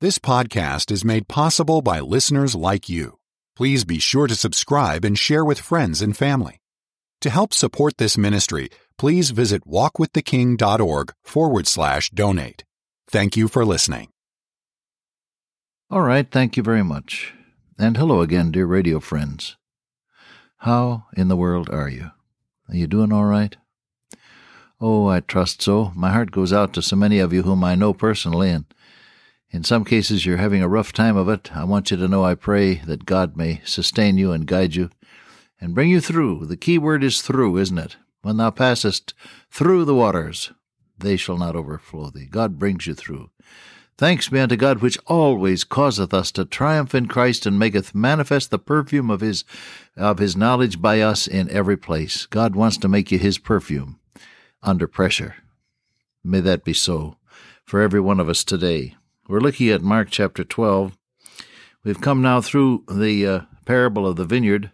This podcast is made possible by listeners like you. Please be sure to subscribe and share with friends and family. To help support this ministry, please visit walkwiththeking.org forward slash donate. Thank you for listening. All right, thank you very much. And hello again, dear radio friends. How in the world are you? Are you doing all right? Oh, I trust so. My heart goes out to so many of you whom I know personally, and in some cases you're having a rough time of it. I want you to know I pray that God may sustain you and guide you and bring you through. The key word is through, isn't it? When thou passest through the waters, they shall not overflow thee. God brings you through. Thanks be unto God, which always causeth us to triumph in Christ, and maketh manifest the perfume of his of his knowledge by us in every place. God wants to make you his perfume under pressure. May that be so for every one of us today. We're looking at Mark chapter 12. We've come now through the uh, parable of the vineyard.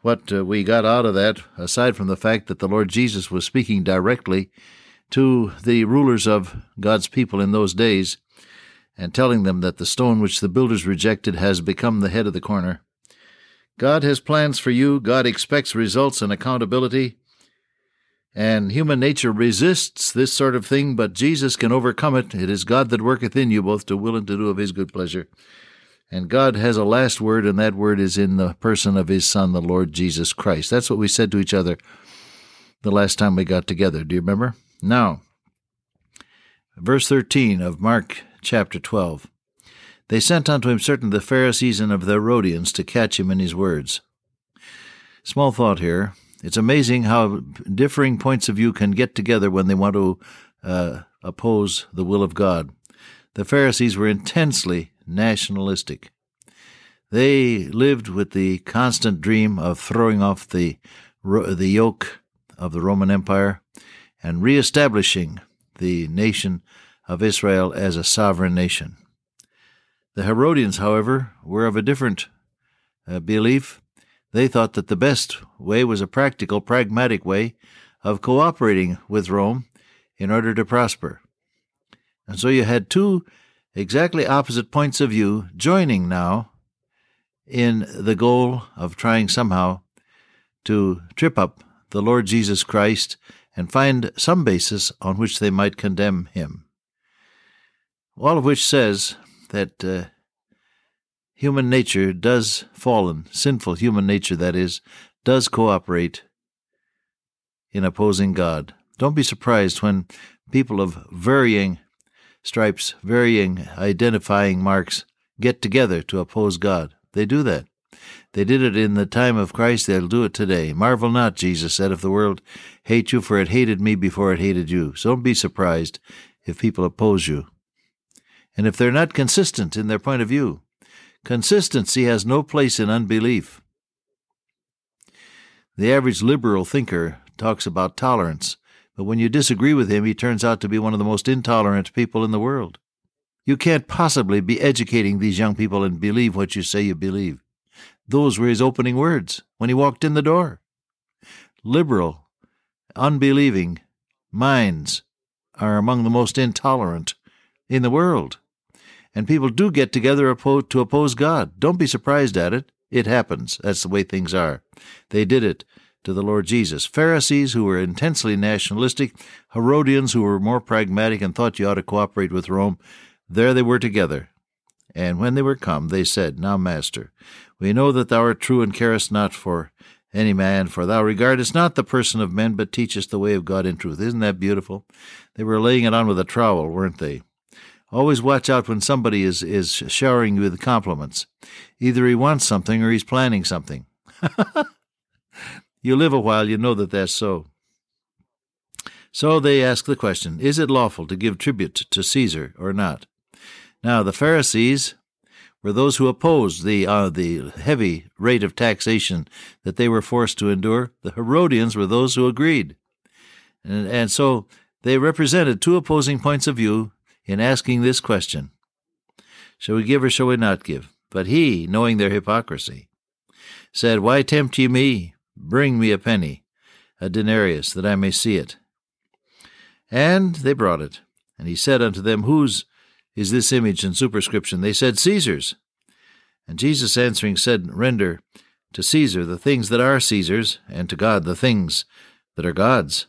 What uh, we got out of that, aside from the fact that the Lord Jesus was speaking directly to the rulers of God's people in those days and telling them that the stone which the builders rejected has become the head of the corner. God has plans for you. God expects results and accountability. And human nature resists this sort of thing, but Jesus can overcome it. It is God that worketh in you both to will and to do of his good pleasure. And God has a last word, and that word is in the person of his Son, the Lord Jesus Christ. That's what we said to each other the last time we got together. Do you remember? Now, verse 13 of Mark chapter 12. They sent unto him certain of the Pharisees and of the Herodians to catch him in his words. Small thought here. It's amazing how differing points of view can get together when they want to uh, oppose the will of God. The Pharisees were intensely nationalistic. They lived with the constant dream of throwing off the the yoke of the Roman Empire and reestablishing the nation of Israel as a sovereign nation. The Herodians, however, were of a different uh, belief. They thought that the best way was a practical, pragmatic way of cooperating with Rome in order to prosper. And so you had two exactly opposite points of view joining now in the goal of trying somehow to trip up the Lord Jesus Christ and find some basis on which they might condemn him. All of which says that uh, human nature does fallen, sinful human nature, that is, does cooperate in opposing God. Don't be surprised when people of varying stripes, varying identifying marks get together to oppose God. They do that. They did it in the time of Christ, they'll do it today. Marvel not, Jesus said, if the world hate you, for it hated me before it hated you. So don't be surprised if people oppose you. And if they're not consistent in their point of view, Consistency has no place in unbelief. The average liberal thinker talks about tolerance, but when you disagree with him, he turns out to be one of the most intolerant people in the world. You can't possibly be educating these young people and believe what you say you believe. Those were his opening words when he walked in the door. Liberal, unbelieving minds are among the most intolerant in the world and people do get together to oppose God. Don't be surprised at it. It happens. That's the way things are. They did it to the Lord Jesus. Pharisees who were intensely nationalistic, Herodians who were more pragmatic and thought you ought to cooperate with Rome, there they were together. And when they were come, they said, Now, Master, we know that thou art true and carest not for any man, for thou regardest not the person of men, but teachest the way of God in truth. Isn't that beautiful? They were laying it on with a trowel, weren't they? Always watch out when somebody is, is showering you with compliments. Either he wants something or he's planning something. you live a while, you know that that's so. So they ask the question Is it lawful to give tribute to Caesar or not? Now, the Pharisees were those who opposed the, uh, the heavy rate of taxation that they were forced to endure. The Herodians were those who agreed. And, and so they represented two opposing points of view in asking this question Shall we give or shall we not give? But he, knowing their hypocrisy, said, Why tempt ye me? Bring me a penny, a denarius, that I may see it. And they brought it. And he said unto them, Whose is this image and superscription? They said, Caesar's. And Jesus answering said, Render to Caesar the things that are Caesar's, and to God the things that are God's.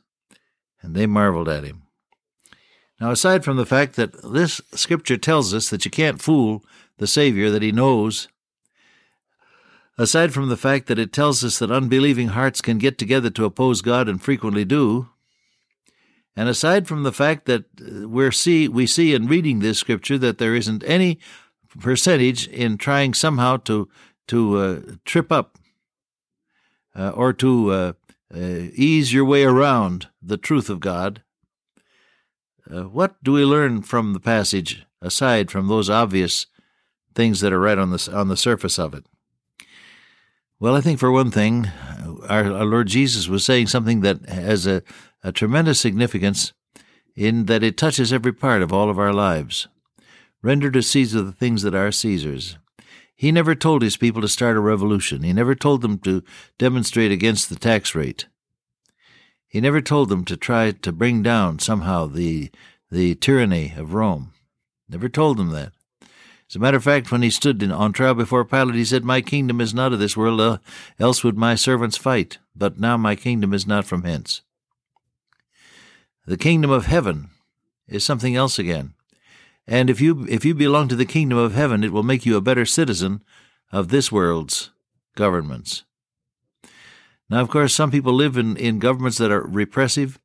And they marveled at him. Now, aside from the fact that this scripture tells us that you can't fool the Savior, that he knows, aside from the fact that it tells us that unbelieving hearts can get together to oppose God and frequently do, and aside from the fact that uh, we see we see in reading this scripture that there isn't any percentage in trying somehow to to uh, trip up uh, or to uh, uh ease your way around the truth of God. Uh, what do we learn from the passage aside from those obvious things that are right on the on the surface of it? Well, I think for one thing, our, our Lord Jesus was saying something that has a, a tremendous significance in that it touches every part of all of our lives. Render to Caesar the things that are Caesar's. He never told his people to start a revolution. He never told them to demonstrate against the tax rate. He never told them to try to bring down somehow the the tyranny of Rome. Never told them that. As a matter of fact, when he stood in, on trial before Pilate, he said, My kingdom is not of this world, uh, else would my servants fight. But now my kingdom is not from hence. The kingdom of heaven is something else again. And if you if you belong to the kingdom of heaven, it will make you a better citizen of this world's governments. Now, of course, some people live in, in governments that are repressive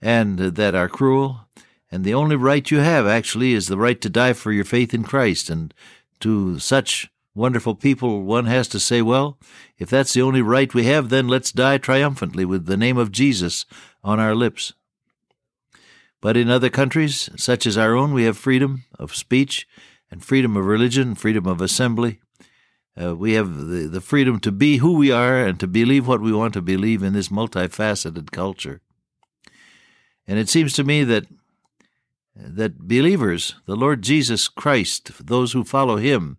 and that are cruel and the only right you have, actually, is the right to die for your faith in Christ. And to such wonderful people, one has to say, well, if that's the only right we have, then let's die triumphantly with the name of Jesus on our lips. But in other countries, such as our own, we have freedom of speech and freedom of religion, freedom of assembly. Uh, we have the, the freedom to be who we are and to believe what we want to believe in this multifaceted culture. And it seems to me that that believers, the Lord Jesus Christ, those who follow him,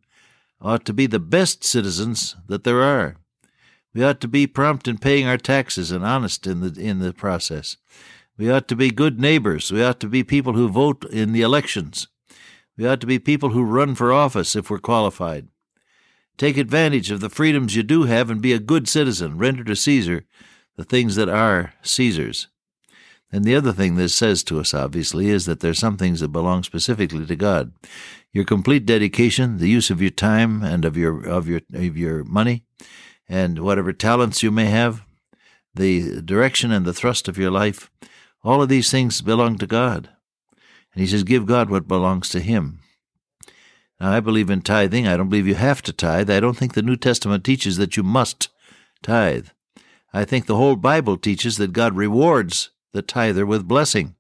ought to be the best citizens that there are. We ought to be prompt in paying our taxes and honest in the in the process. We ought to be good neighbors. We ought to be people who vote in the elections. We ought to be people who run for office if we're qualified. Take advantage of the freedoms you do have and be a good citizen. Render to Caesar the things that are Caesar's. And the other thing this says to us, obviously, is that there's some things that belong specifically to God. Your complete dedication, the use of your time and of your of your of your money, and whatever talents you may have, the direction and the thrust of your life, all of these things belong to God. And he says, give God what belongs to him. Now, I believe in tithing. I don't believe you have to tithe. I don't think the New Testament teaches that you must tithe. I think the whole Bible teaches that God rewards the tither with blessing.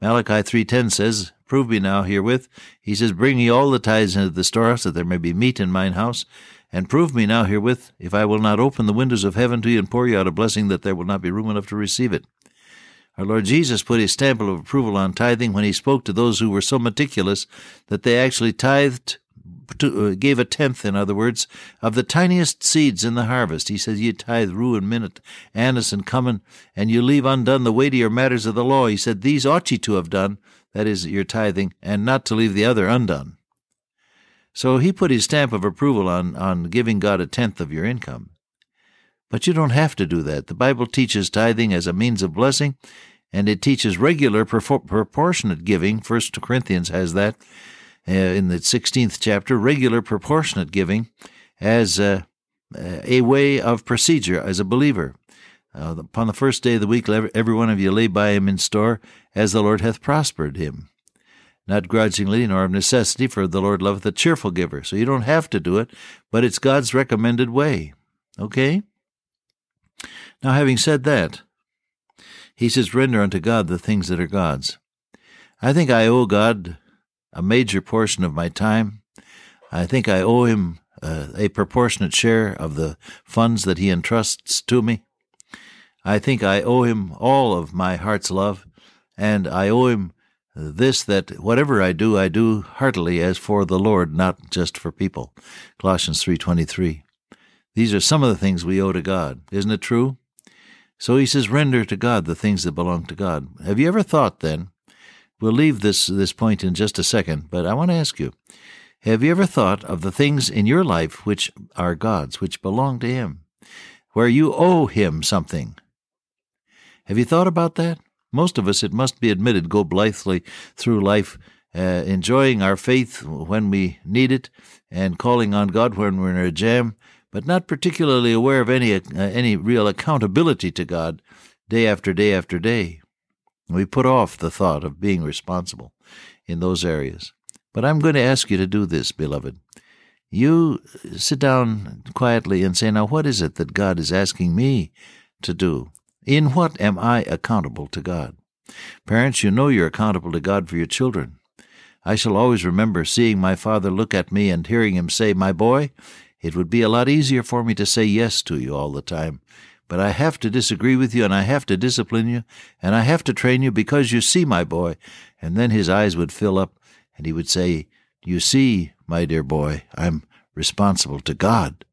Malachi 3.10 says, Prove me now herewith. He says, Bring ye all the tithes into the storehouse, that there may be meat in mine house. And prove me now herewith, if I will not open the windows of heaven to you and pour you out a blessing, that there will not be room enough to receive it. Our Lord Jesus put his stamp of approval on tithing when he spoke to those who were so meticulous that they actually tithed to, uh, gave a tenth, in other words, of the tiniest seeds in the harvest. He says, Ye tithe rue and mint, anise and cummin, and you leave undone the weightier matters of the law. He said, These ought ye to have done, that is, your tithing, and not to leave the other undone. So he put his stamp of approval on, on giving God a tenth of your income. But you don't have to do that. The Bible teaches tithing as a means of blessing, and it teaches regular proportionate giving. First Corinthians has that uh, in the 16th chapter, regular proportionate giving as a, a way of procedure as a believer. Uh, upon the first day of the week, every one of you lay by him in store, as the Lord hath prospered him. Not grudgingly, nor of necessity, for the Lord loveth a cheerful giver. So you don't have to do it, but it's God's recommended way. Okay? Now, having said that, he says, Render unto God the things that are God's. I think I owe God a major portion of my time. I think I owe him uh, a proportionate share of the funds that he entrusts to me. I think I owe him all of my heart's love, and I owe him this that whatever I do, I do heartily as for the Lord, not just for people. Colossians 3:23. These are some of the things we owe to God. Isn't it true? So he says, render to God the things that belong to God. Have you ever thought then we'll leave this, this point in just a second, but I want to ask you have you ever thought of the things in your life which are God's, which belong to Him, where you owe Him something? Have you thought about that? Most of us, it must be admitted, go blithely through life, uh, enjoying our faith when we need it and calling on God when we're in a jam, but not particularly aware of any uh, any real accountability to God day after day after day. We put off the thought of being responsible in those areas. But I'm going to ask you to do this, beloved. You sit down quietly and say, Now, what is it that God is asking me to do? In what am I accountable to God? Parents, you know you're accountable to God for your children. I shall always remember seeing my father look at me and hearing him say, My boy, it would be a lot easier for me to say yes to you all the time. But I have to disagree with you, and I have to discipline you, and I have to train you because you see, my boy. And then his eyes would fill up, and he would say, You see, my dear boy, I'm responsible to God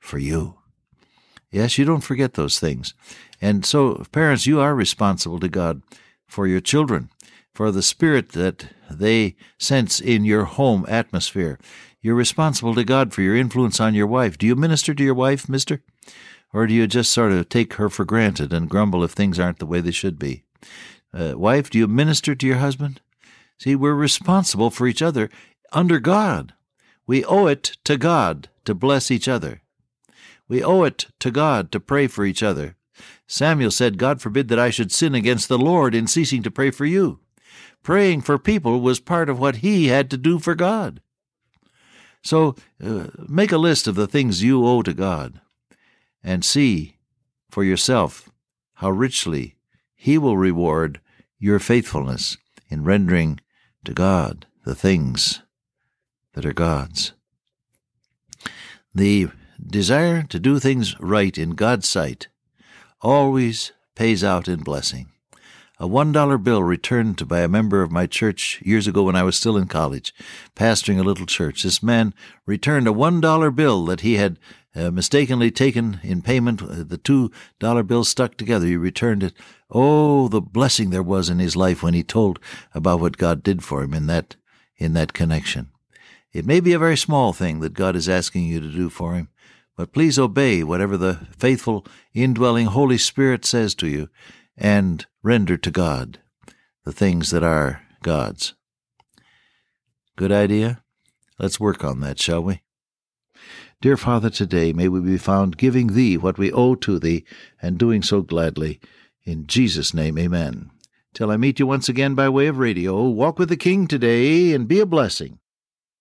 for you. Yes, you don't forget those things. And so, parents, you are responsible to God for your children, for the spirit that they sense in your home atmosphere. You're responsible to God for your influence on your wife. Do you minister to your wife, mister? Or do you just sort of take her for granted and grumble if things aren't the way they should be? Uh, wife, do you minister to your husband? See, we're responsible for each other under God. We owe it to God to bless each other. We owe it to God to pray for each other. Samuel said, God forbid that I should sin against the Lord in ceasing to pray for you. Praying for people was part of what he had to do for God. So uh, make a list of the things you owe to God and see for yourself how richly He will reward your faithfulness in rendering to God the things that are God's. The desire to do things right in God's sight always pays out in blessing. A $1 bill returned to by a member of my church years ago when I was still in college, pastoring a little church. This man returned a $1 bill that he had uh, mistakenly taken in payment. Uh, the $2 bill stuck together. He returned it. Oh, the blessing there was in his life when he told about what God did for him in that, in that connection. It may be a very small thing that God is asking you to do for him, but please obey whatever the faithful, indwelling Holy Spirit says to you and render to God the things that are God's. Good idea? Let's work on that, shall we? Dear Father, today may we be found giving Thee what we owe to Thee, and doing so gladly. In Jesus' name, amen. Till I meet you once again by way of radio, walk with the King today and be a blessing.